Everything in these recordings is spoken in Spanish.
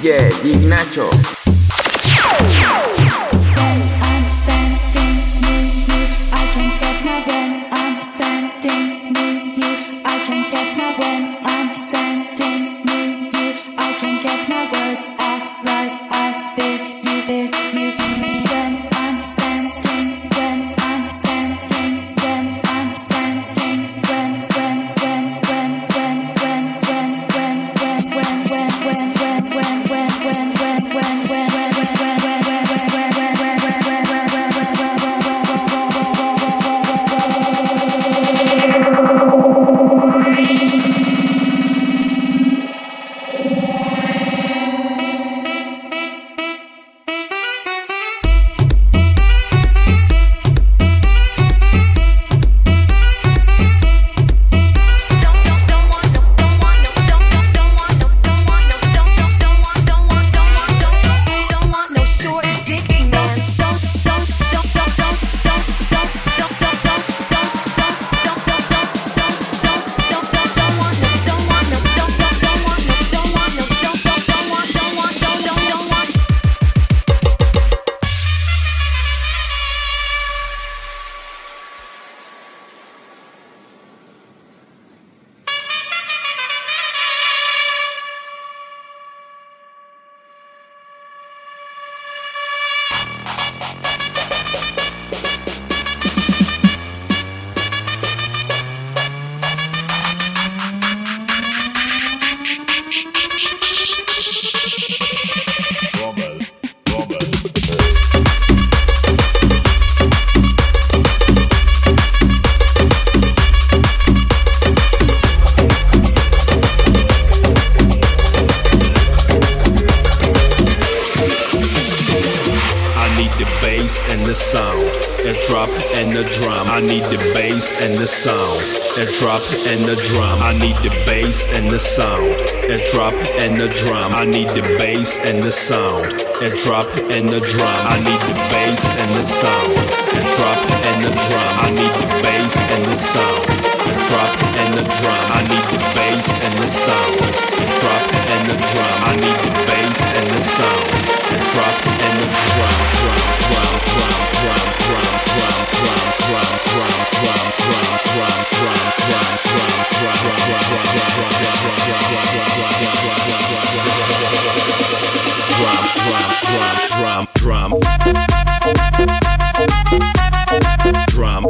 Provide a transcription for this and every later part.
DJ Ignacho. Drop and the drum. I need the bass and the sound, a drop and the drum. I need the bass and the sound, a drop and the drum. I need the bass and the sound, a drop and the drum. I need the bass and the sound, a drop and the drum. I need the bass and the sound, a drop and the drum. I need the bass and the sound, a drop and the drum. I need the bass and the sound, a drop and the drum, drum, drum, drum, drum, drum, drum, drum,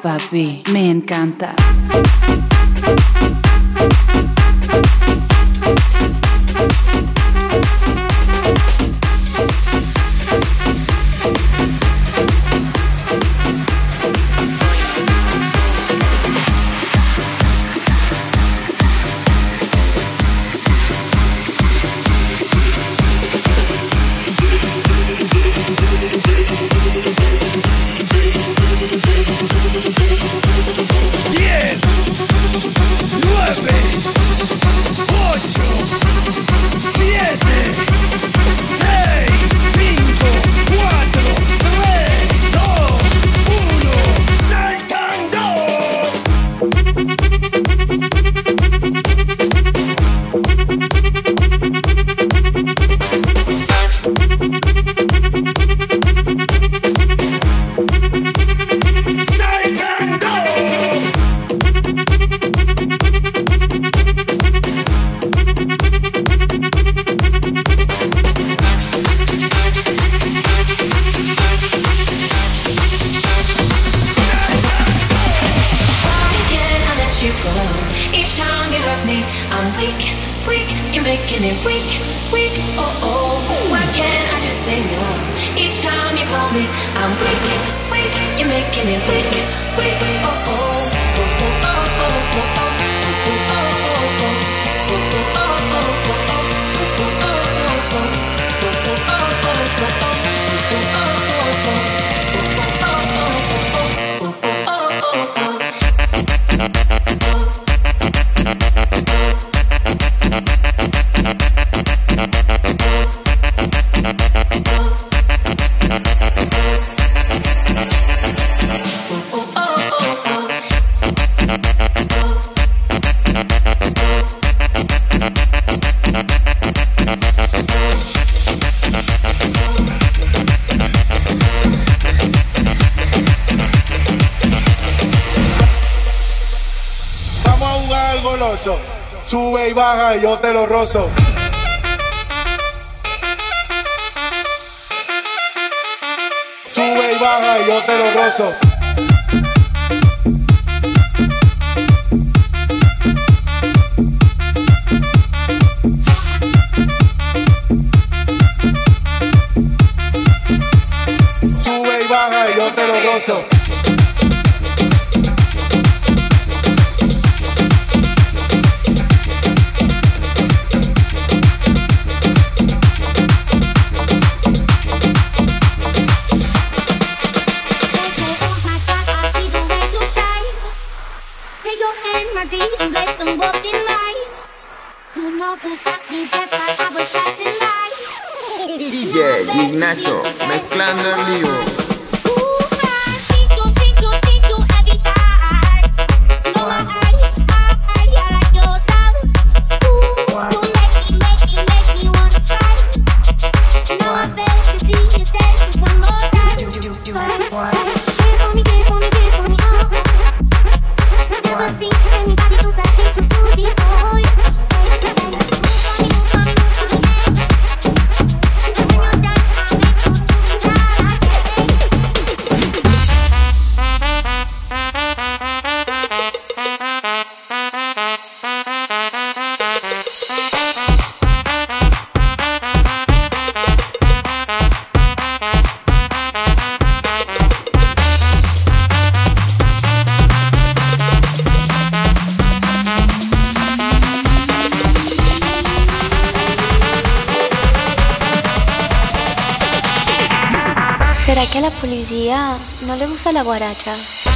papi, me encanta. I'm weak, weak. You're making me weak, weak. Oh oh. Why can't I just say no? Each time you call me, I'm weak, weak. You're making me weak, weak. Oh. Oh oh oh oh oh oh. Oh Sube y baja y yo te lo rozo. Sube y baja y yo te lo rozo. Sube y baja y yo te lo rozo. DJ Ignacho. Mezclando en vivo. No le gusta la guaracha?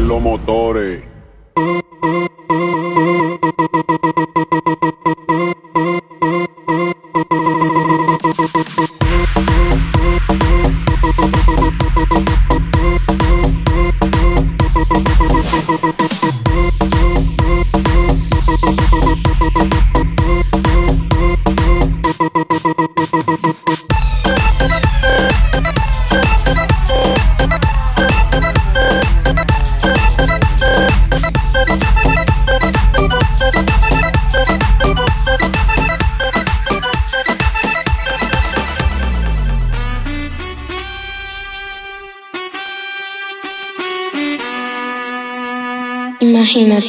los motores.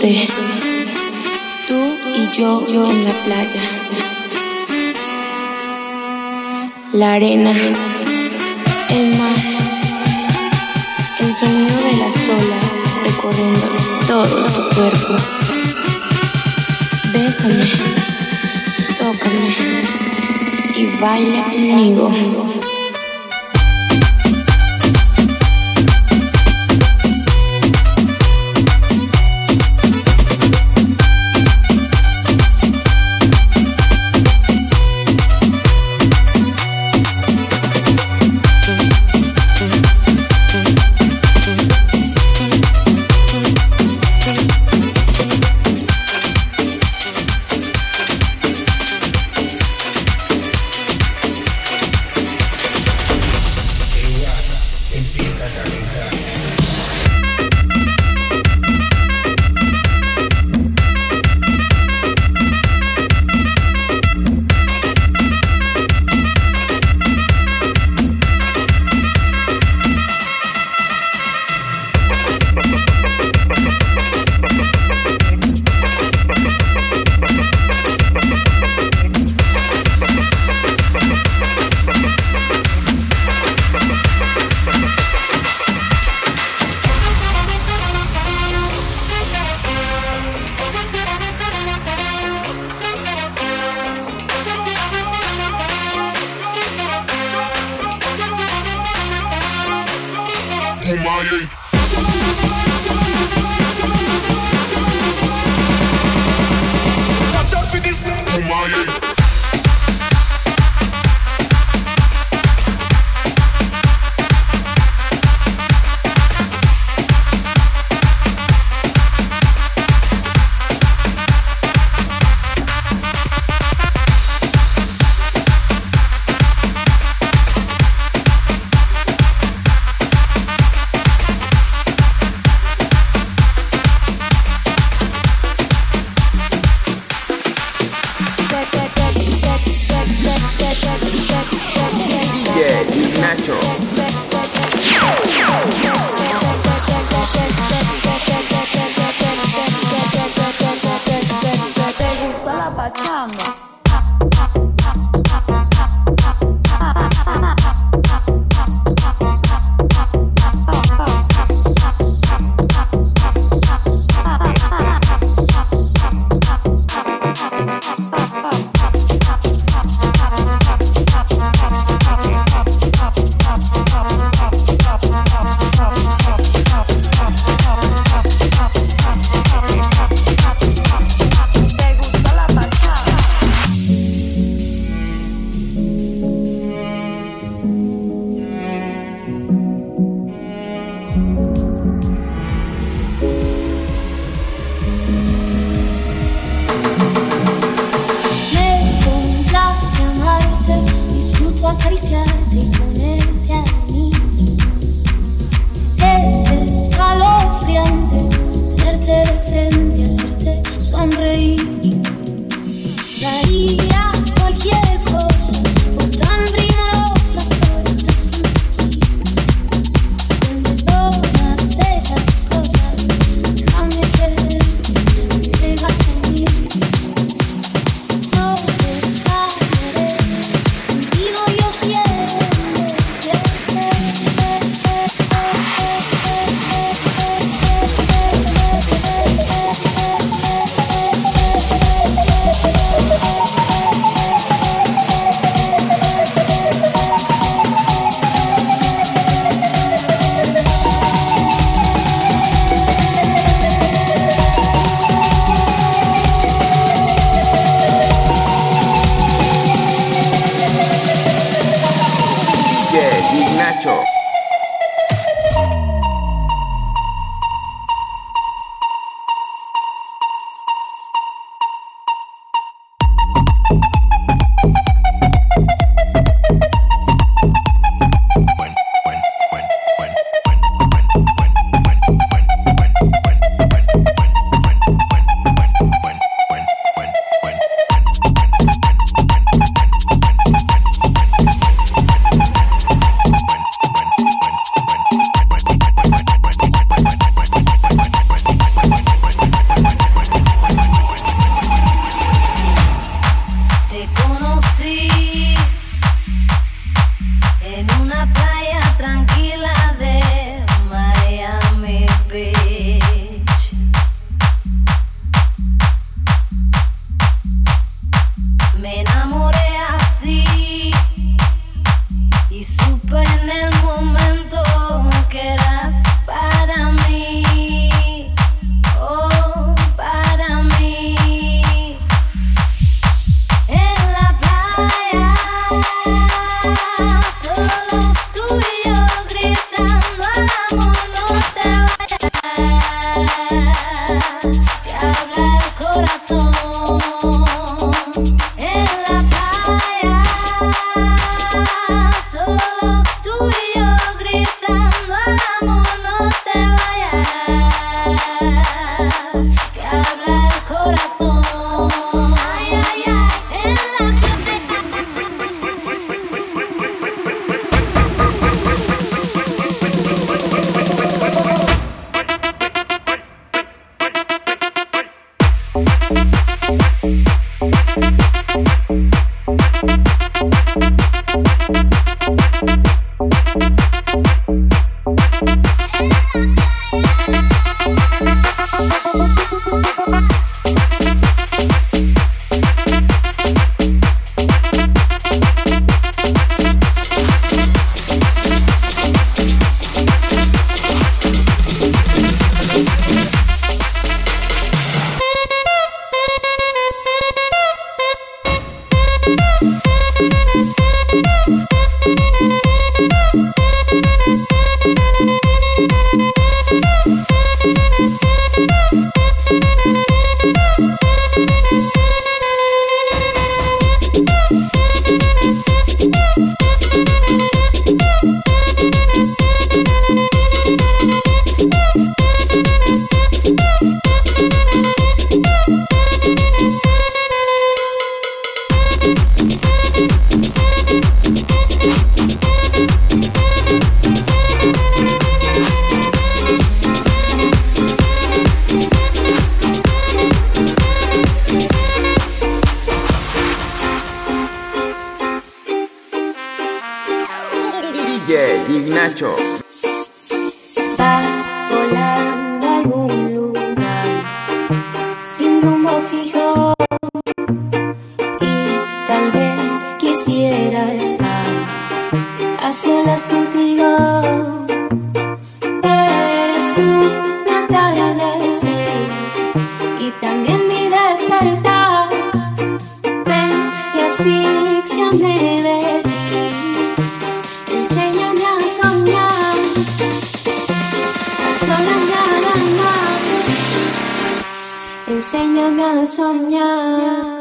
it. Watch out for this. Kumaye. nha nga son nha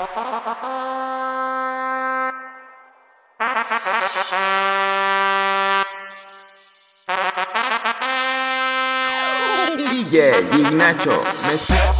DJ Ignacio Mezcla.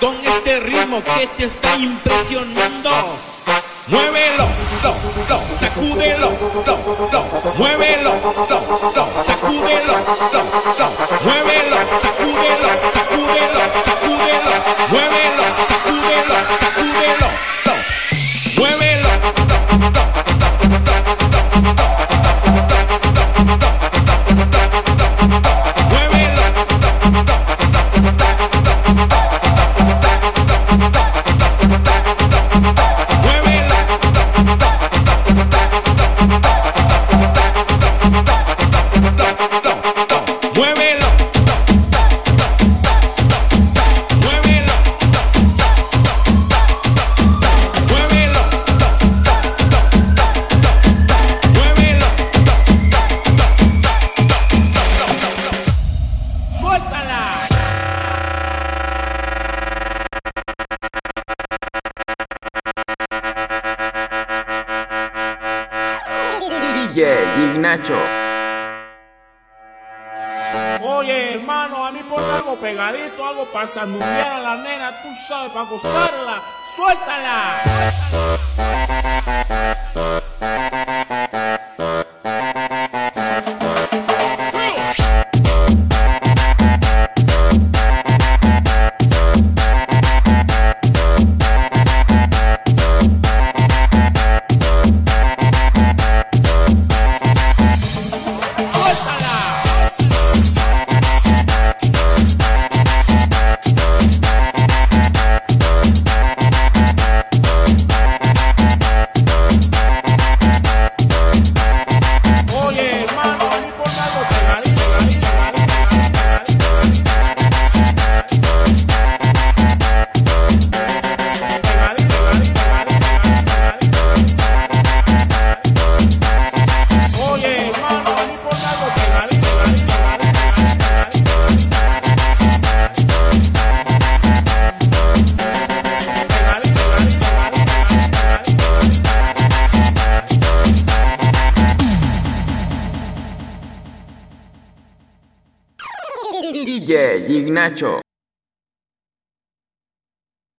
Con este ritmo que te está impresionando. Muévelo, lo, lo, sacúdelo, lo, lo, muévelo, lo, lo, sacúdelo, lo, lo, muévelo, sacúdelo, sacúdelo, sacúdelo, muévelo, sacúdelo, sacúdelo, lo, para sanudear a la nena, tú sabes, para gozarla. ¡Suéltala!